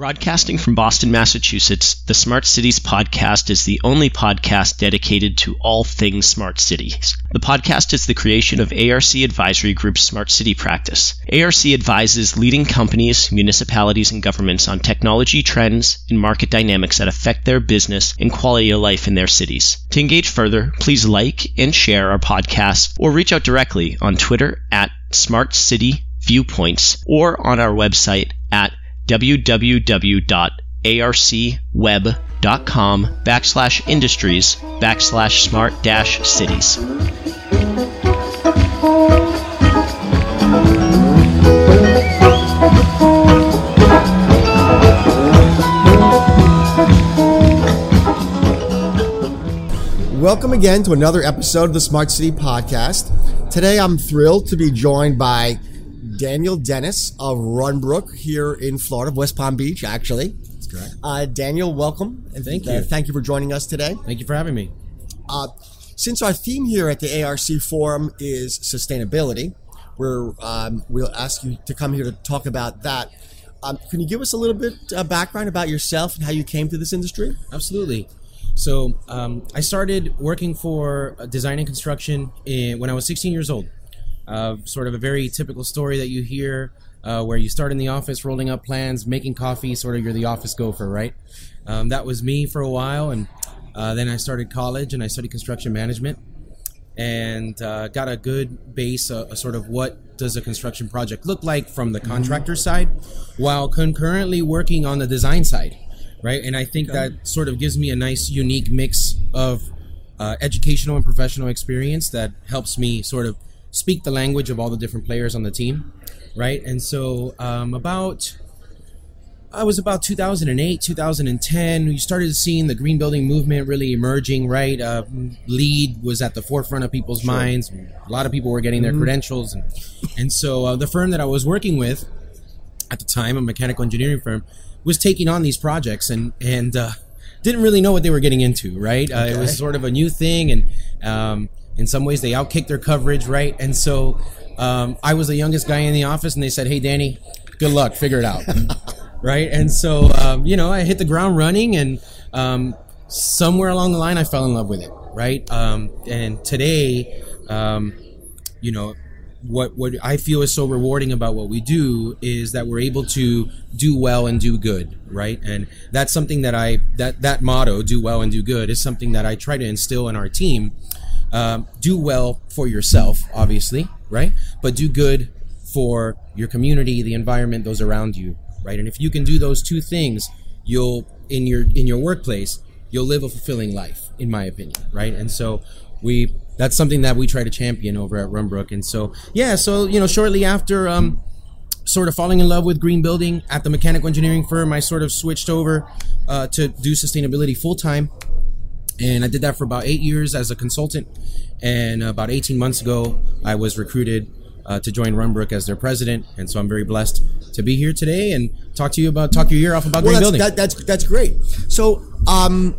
Broadcasting from Boston, Massachusetts, the Smart Cities podcast is the only podcast dedicated to all things smart cities. The podcast is the creation of ARC Advisory Group's Smart City practice. ARC advises leading companies, municipalities, and governments on technology trends and market dynamics that affect their business and quality of life in their cities. To engage further, please like and share our podcast or reach out directly on Twitter at Smart City Viewpoints or on our website at www.arcweb.com backslash industries backslash smart dash cities. Welcome again to another episode of the Smart City Podcast. Today I'm thrilled to be joined by Daniel Denis of Runbrook here in Florida, West Palm Beach, actually. That's correct. Uh, Daniel, welcome. And Thank uh, you. thank you for joining us today. Thank you for having me. Uh, since our theme here at the ARC Forum is sustainability, we're, um, we'll ask you to come here to talk about that. Um, can you give us a little bit uh, background about yourself and how you came to this industry? Absolutely. So um, I started working for uh, design and construction in, when I was 16 years old. Uh, sort of a very typical story that you hear uh, where you start in the office rolling up plans, making coffee, sort of you're the office gopher, right? Um, that was me for a while. And uh, then I started college and I studied construction management and uh, got a good base, uh, a sort of what does a construction project look like from the contractor side, while concurrently working on the design side, right? And I think that sort of gives me a nice, unique mix of uh, educational and professional experience that helps me sort of speak the language of all the different players on the team, right? And so um, about I was about 2008, 2010. We started seeing the green building movement really emerging, right? Uh, LEED was at the forefront of people's minds. A lot of people were getting their credentials. And, and so uh, the firm that I was working with at the time, a mechanical engineering firm, was taking on these projects and, and uh, didn't really know what they were getting into, right? Uh, it was sort of a new thing. And um, in some ways, they outkicked their coverage, right? And so um, I was the youngest guy in the office, and they said, hey, Danny, good luck, figure it out. right? And so, um, you know, I hit the ground running, and um, somewhere along the line, I fell in love with it, right? Um, and today, um, you know, what what I feel is so rewarding about what we do is that we're able to do well and do good, right? And that's something that I that that motto, do well and do good, is something that I try to instill in our team. Um, do well for yourself, obviously, right? But do good for your community, the environment, those around you, right? And if you can do those two things, you'll in your in your workplace, you'll live a fulfilling life, in my opinion, right? And so we that's something that we try to champion over at Runbrook. And so yeah, so you know, shortly after um sort of falling in love with green building at the mechanical engineering firm, I sort of switched over uh, to do sustainability full time and I did that for about eight years as a consultant. And about 18 months ago, I was recruited uh, to join Runbrook as their president, and so I'm very blessed to be here today and talk to you about talk your ear off about Well, green that's, building. that, that's that's great. So, um,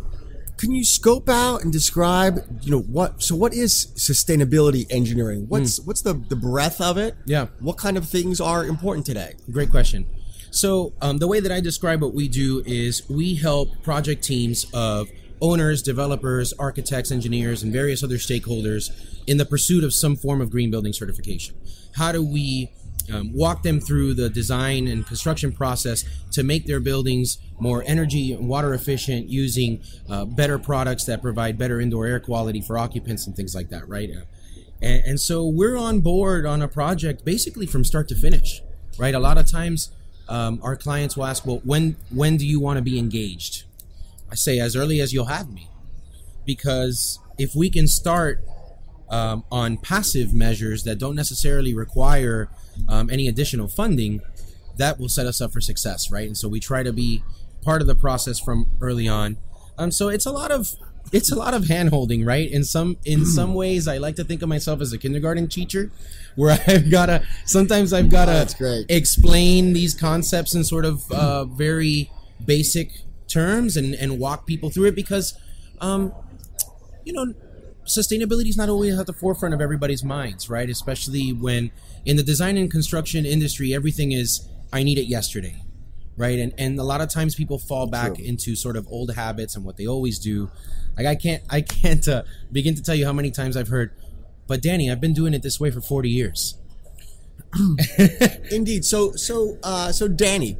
can you scope out and describe, you know, what? So, what is sustainability engineering? What's what's the the breadth of it? Hmm. Yeah. What kind of things are important today? Great question. So, um, the way that I describe what we do is we help project teams of owners, developers, architects, engineers, and various other stakeholders in the pursuit of some form of green building certification. How do we um, walk them through the design and construction process to make their buildings more energy and water efficient using uh, better products that provide better indoor air quality for occupants and things like that, right? Uh, and, and so we're on board on a project basically from start to finish, right? A lot of times um, our clients will ask, well, when, when do you want to be engaged? I say as early as you'll have me. Because if we can start um, on passive measures that don't necessarily require um, any additional funding, that will set us up for success, right? And so we try to be part of the process from early on. Um, so it's a lot of it's a lot of hand holding, right? In some in some ways, I like to think of myself as a kindergarten teacher, where I've gotta sometimes I've gotta great. explain these concepts in sort of uh, very basic terms and and walk people through it because, um, you know, sustainability is not always at the forefront of everybody's minds, right? Especially when in the design and construction industry, everything is I need it yesterday, right? And and a lot of times people fall back True. into sort of old habits and what they always do. Like I can't I can't uh, begin to tell you how many times I've heard, but Danny, I've been doing it this way for forty years. Indeed. So, so, uh, so, Danny,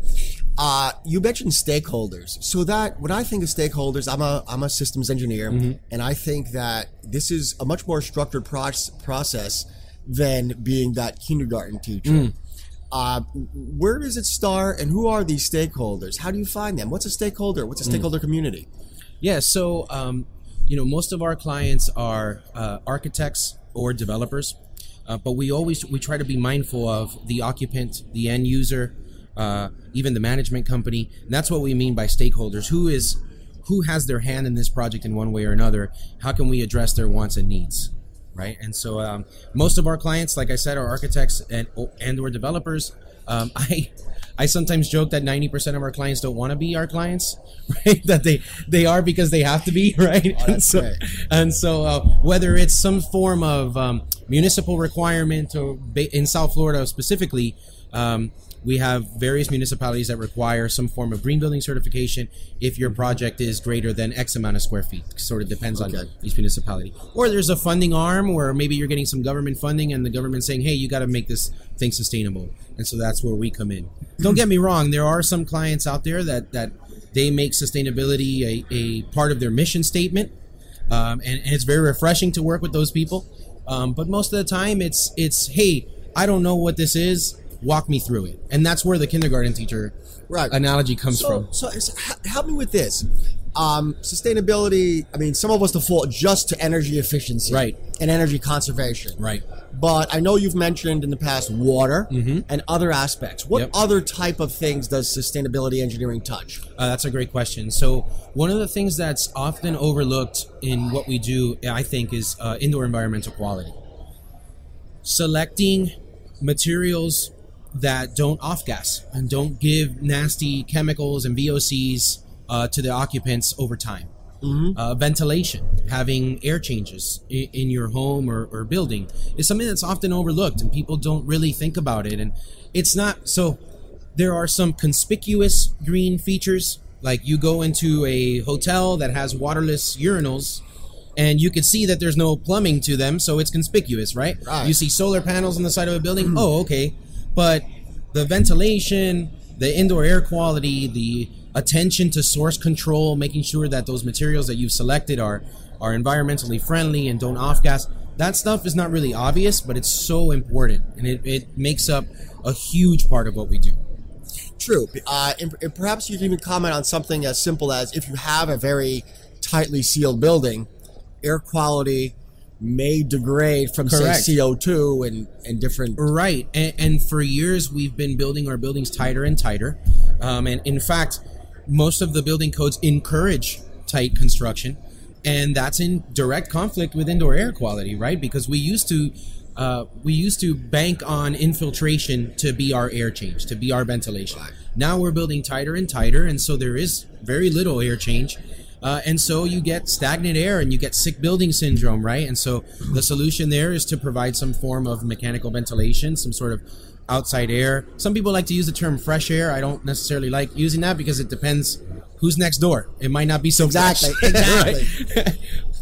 uh, you mentioned stakeholders. So that when I think of stakeholders, I'm a I'm a systems engineer, and I think that this is a much more structured proc- process than being that kindergarten teacher. Uh, where does it start, and who are these stakeholders? How do you find them? What's a stakeholder? What's a stakeholder community? Yeah, so um, you know, most of our clients are uh, architects or developers, uh, but we always we try to be mindful of the occupant, the end user, uh, even the management company. And that's what we mean by stakeholders. Who is who has their hand in this project in one way or another? How can we address their wants and needs? Right, and so um, most of our clients, like I said, are architects and and or developers. Um, I I sometimes joke that ninety percent of our clients don't want to be our clients, right? That they they are because they have to be, right? and so and so uh, whether it's some form of um, municipal requirement or ba- in South Florida specifically. Um, we have various municipalities that require some form of green building certification if your project is greater than X amount of square feet. Sort of depends on each municipality. Or there's a funding arm where maybe you're getting some government funding and the government saying, hey, you got to make this thing sustainable. And so that's where we come in. Don't get me wrong, there are some clients out there that, that they make sustainability a, a part of their mission statement. Um, and, and it's very refreshing to work with those people. Um, but most of the time, it's it's hey, I don't know what this is. Walk me through it, and that's where the kindergarten teacher Right. analogy comes So, from. so h- help me with this. Um, sustainability. I mean, some of us default just to energy efficiency, Right. and energy conservation, Right. But I know you've mentioned in the past water and other aspects. What Yep. other type of things does sustainability engineering touch? Uh, that's a great question. So one of the things that's often overlooked in what we do, I think, is uh, indoor environmental quality. Selecting materials that don't off gas and don't give nasty chemicals and VOCs uh, to the occupants over time. Uh, ventilation, having air changes in, in your home or, or building is something that's often overlooked and people don't really think about it. And it's not so there are some conspicuous green features like you go into a hotel that has waterless urinals and you can see that there's no plumbing to them so it's conspicuous right, Right. you see solar panels on the side of a building oh okay but the ventilation the indoor air quality the attention to source control making sure that those materials that you've selected are are environmentally friendly and don't off gas that stuff is not really obvious but it's so important and it, it makes up a huge part of what we do True. Uh, and, and perhaps you can even comment on something as simple as if you have a very tightly sealed building, air quality may degrade from Correct. say CO2 and and different. Right, and, and for years we've been building our buildings tighter and tighter, um, and in fact, most of the building codes encourage tight construction, and that's in direct conflict with indoor air quality, right? Because we used to. Uh, we used to bank on infiltration to be our air change, to be our ventilation. Now we're building tighter and tighter, and so there is very little air change. Uh, and so you get stagnant air and you get sick building syndrome, right? And so the solution there is to provide some form of mechanical ventilation, some sort of outside air. Some people like to use the term fresh air. I don't necessarily like using that because it depends who's next door. It might not be so Exactly, fresh. exactly.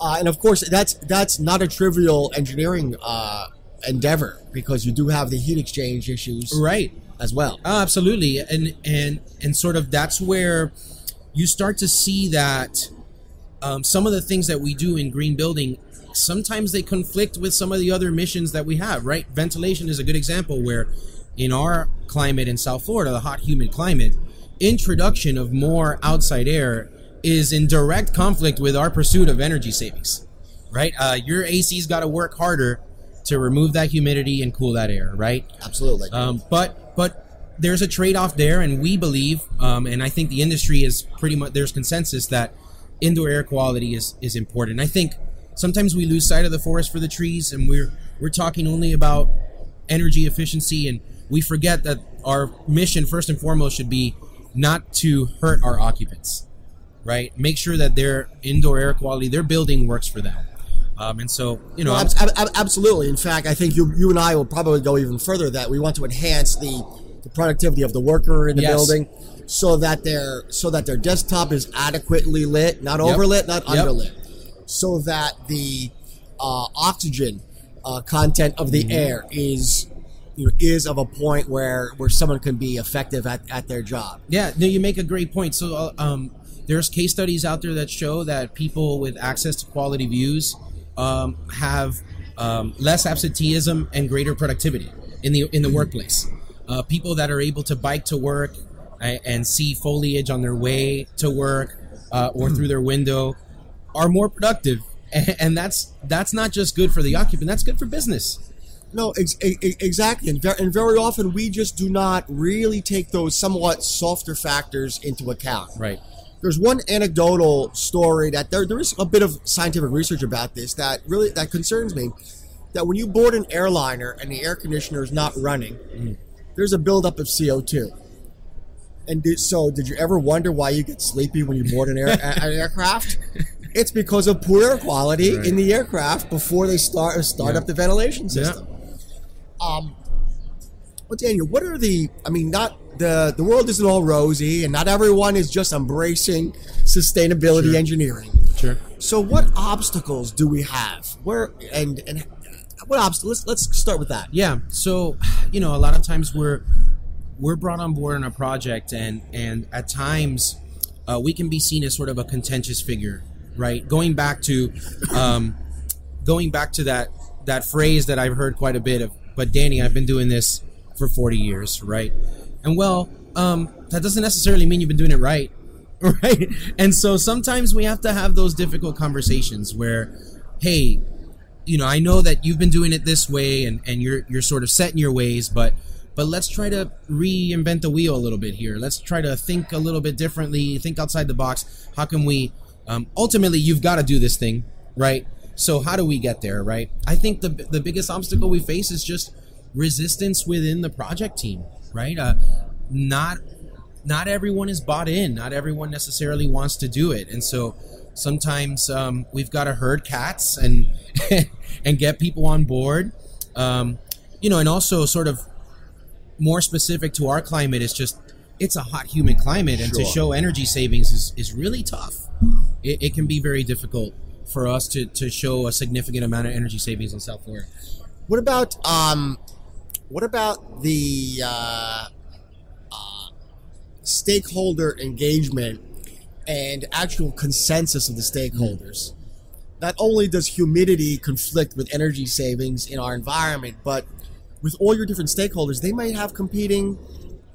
Uh, and of course, that's that's not a trivial engineering uh, endeavor because you do have the heat exchange issues right. as well. Oh, absolutely, and and and sort of that's where you start to see that um, some of the things that we do in green building sometimes they conflict with some of the other missions that we have. Right, ventilation is a good example where in our climate in South Florida, the hot, humid climate, introduction of more outside air is in direct conflict with our pursuit of energy savings. Right, uh, your AC's got to work harder to remove that humidity and cool that air. Right. Absolutely. Um, but but there's a trade-off there, and we believe, um, and I think the industry is pretty much there's consensus that indoor air quality is is important. I think sometimes we lose sight of the forest for the trees, and we're we're talking only about energy efficiency, and we forget that our mission first and foremost should be not to hurt our occupants, right? Make sure that their indoor air quality, their building works for them. Um, and so, you know, Well, ab- ab- absolutely. In fact, I think you, you and I will probably go even further that we want to enhance the the productivity of the worker in the Yes. building, so that their so that their desktop is adequately lit, not overlit, not Yep. underlit, so that the uh, oxygen uh, content of the Mm-hmm. air is you know is of a point where where someone can be effective at, at their job. Yeah, no, you make a great point. So, uh, um, there's case studies out there that show that people with access to quality views um, have um, less absenteeism and greater productivity in the in the workplace. Uh, people that are able to bike to work and see foliage on their way to work uh, or through their window are more productive, and, and that's that's not just good for the occupant. That's good for business. No, ex- e- e- exactly, and, ver- and very often we just do not really take those somewhat softer factors into account. Right. There's one anecdotal story that there there is a bit of scientific research about this that really that concerns me. That when you board an airliner and the air conditioner is not running, there's a buildup of CO two. And did, so, did you ever wonder why you get sleepy when you board an, air, an aircraft? It's because of poor air quality Right. in the aircraft before they start start Yeah. up the ventilation Yeah. system. Um, well, Daniel, what are the? I mean, not the the world isn't all rosy, and not everyone is just embracing sustainability Sure. engineering. Sure. So, what obstacles do we have? Where and and what obstacles? Let's let's start with that. Yeah. So, you know, a lot of times we're we're brought on board on a project, and and at times uh, we can be seen as sort of a contentious figure, right? Going back to um, going back to that that phrase that I've heard quite a bit of. But Danny, I've been doing this for forty years, right? And well, um, that doesn't necessarily mean you've been doing it right, right? And so sometimes we have to have those difficult conversations where, hey, you know, I know that you've been doing it this way and, and you're you're sort of set in your ways, but but let's try to reinvent the wheel a little bit here. Let's try to think a little bit differently, think outside the box. How can we um, ultimately you've got to do this thing, right? So how do we get there, right? I think the the biggest obstacle we face is just resistance within the project team, right? Uh, not not everyone is bought in. Not everyone necessarily wants to do it, and so sometimes um, we've got to herd cats and and get people on board. Um, you know, and also sort of more specific to our climate is just it's a hot humid climate, and to show energy savings is is really tough. It, it can be very difficult for us to to show a significant amount of energy savings in South Florida. What about um, what about the uh, uh, stakeholder engagement and actual consensus of the stakeholders? Not only does humidity conflict with energy savings in our environment, but with all your different stakeholders, they might have competing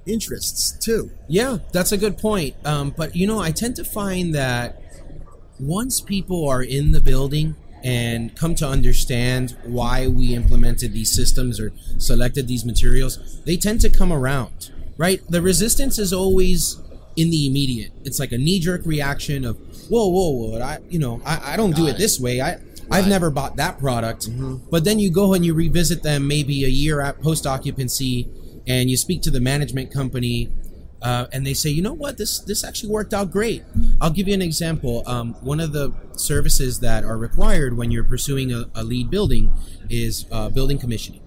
interests too. Yeah, that's a good point. Um, but you know, I tend to find that once people are in the building and come to understand why we implemented these systems or selected these materials, they tend to come around. Right? The resistance is always in the immediate. It's like a knee-jerk reaction of, "Whoa, whoa, whoa! I, you know, I, I don't do it it. this way. I, I've never bought that product." But then you go and you revisit them maybe a year at post occupancy, and you speak to the management company, uh, and they say, "You know what? This this actually worked out great." I'll give you an example. Um, one of the services that are required when you're pursuing a, a LEED building is uh, building commissioning.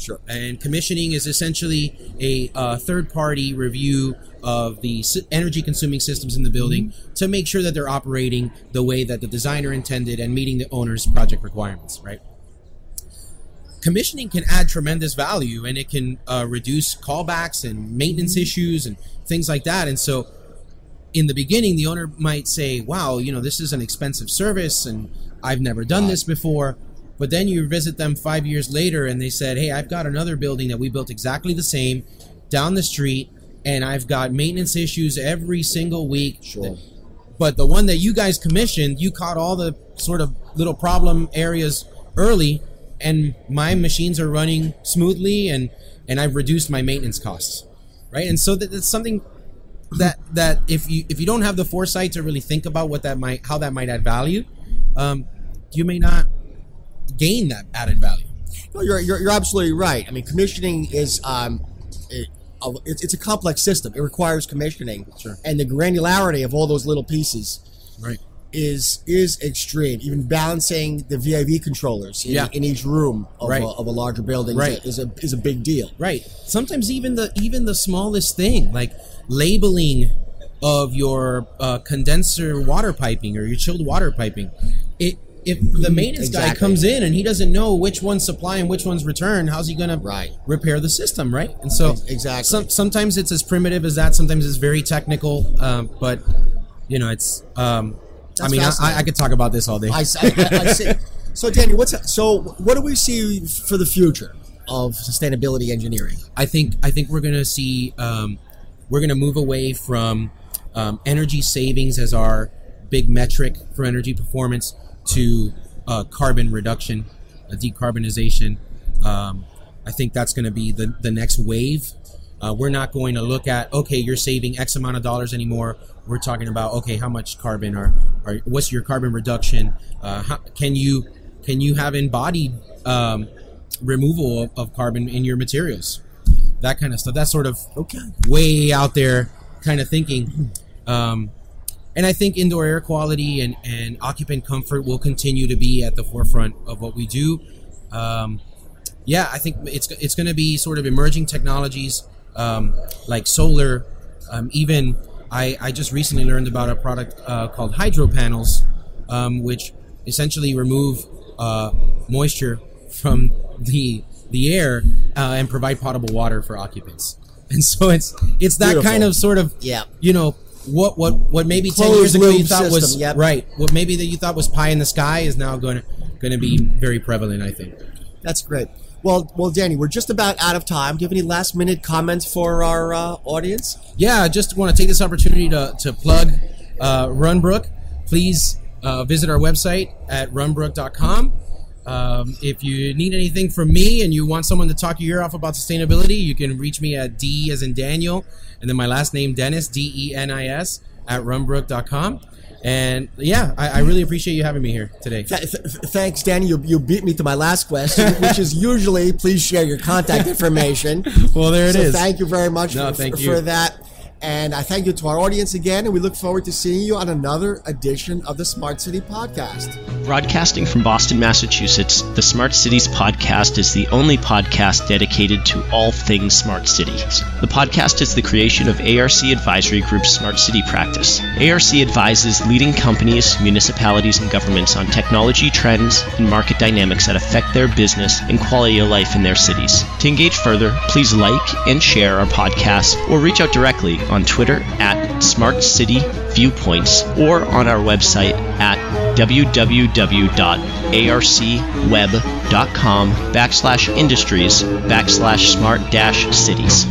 Sure. And commissioning is essentially a uh, third party review of the energy consuming systems in the building to make sure that they're operating the way that the designer intended and meeting the owner's project requirements, right? Commissioning can add tremendous value and it can uh, reduce callbacks and maintenance issues and things like that. And so, in the beginning, the owner might say, wow, you know, this is an expensive service and I've never done this before. But then you visit them five years later and they said, hey, I've got another building that we built exactly the same down the street and I've got maintenance issues every single week. Sure. But the one that you guys commissioned, you caught all the sort of little problem areas early and my machines are running smoothly and, and I've reduced my maintenance costs. Right. And so that, that's something that that if you if you don't have the foresight to really think about what that might how that might add value, um, you may not gain that added value. No, you're, you're, you're absolutely right. I mean, commissioning is um, it, it's, it's a complex system. It requires commissioning, Sure. and the granularity of all those little pieces Right. is is extreme. Even balancing the VAV controllers in, Yeah. in each room of, Right. a, of a larger building Right. is, a, is a is a big deal. Right. Sometimes even the even the smallest thing, like labeling of your uh, condenser water piping or your chilled water piping, if the maintenance guy comes in and he doesn't know which one's supply and which one's return, how's he gonna Right. repair the system, right? And so Exactly. some, sometimes it's as primitive as that. Sometimes it's very technical, um, but you know, it's. Um, I mean, I. I could talk about this all day. I, I, I, I see. So, Danny, what's so? What do we see for the future of sustainability engineering? I think I think we're gonna see um, we're gonna move away from um, energy savings as our big metric for energy performance to uh, carbon reduction, uh, decarbonization. Um, I think that's going to be the the next wave. Uh, we're not going to look at okay, you're saving X amount of dollars anymore. We're talking about okay, how much carbon are, are what's your carbon reduction? Uh, how, can you can you have embodied um, removal of, of carbon in your materials? That kind of stuff. That's sort of Okay. way out there kind of thinking. Um, and I think indoor air quality and, and occupant comfort will continue to be at the forefront of what we do. Um, yeah, I think it's it's going to be sort of emerging technologies um, like solar. Um, even I, I just recently learned about a product uh, called hydro panels, um, which essentially remove uh, moisture from the the air uh, and provide potable water for occupants. And so it's it's that Beautiful. kind of sort of Yeah. you know what what what maybe ten years ago you thought was yep. right what maybe that you thought was pie in the sky is now going to going to be very prevalent. I think. That's great. Well, well, Danny, we're just about out of time. Do you have any last minute comments for our uh, audience? yeah, I just want to take this opportunity to, to plug uh, Runbrook. Please uh, visit our website at runbrook.com. Um, if you need anything from me and you want someone to talk your ear off about sustainability, you can reach me at D as in Daniel, and then my last name, Denis, D E N I S, at runbrook.com. And yeah, I, I really appreciate you having me here today. Th- th- thanks, Danny. You, you beat me to my last question, which is usually please share your contact information. Well, there it so is. thank you very much No, for, thank for that. And I thank you to our audience again, and we look forward to seeing you on another edition of the Smart City Podcast. Broadcasting from Boston, Massachusetts, the Smart Cities podcast is the only podcast dedicated to all things smart cities. The podcast is the creation of ARC Advisory Group's Smart City practice. ARC advises leading companies, municipalities, and governments on technology trends and market dynamics that affect their business and quality of life in their cities. To engage further, please like and share our podcast or reach out directly on Twitter at Smart City Viewpoints or on our website at www.arcweb.com backslash industries backslash smart dash cities.